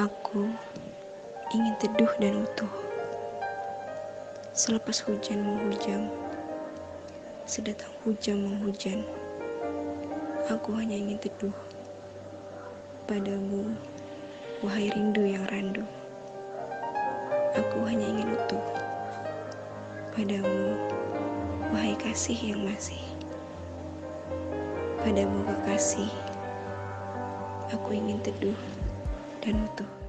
Aku ingin teduh dan utuh. Selepas hujan menghujam, sedatang hujan menghujan, aku hanya ingin teduh padamu, wahai rindu yang randu. Aku hanya ingin utuh padamu, wahai kasih yang masih. Padamu kekasih, aku ingin teduh dan utuh.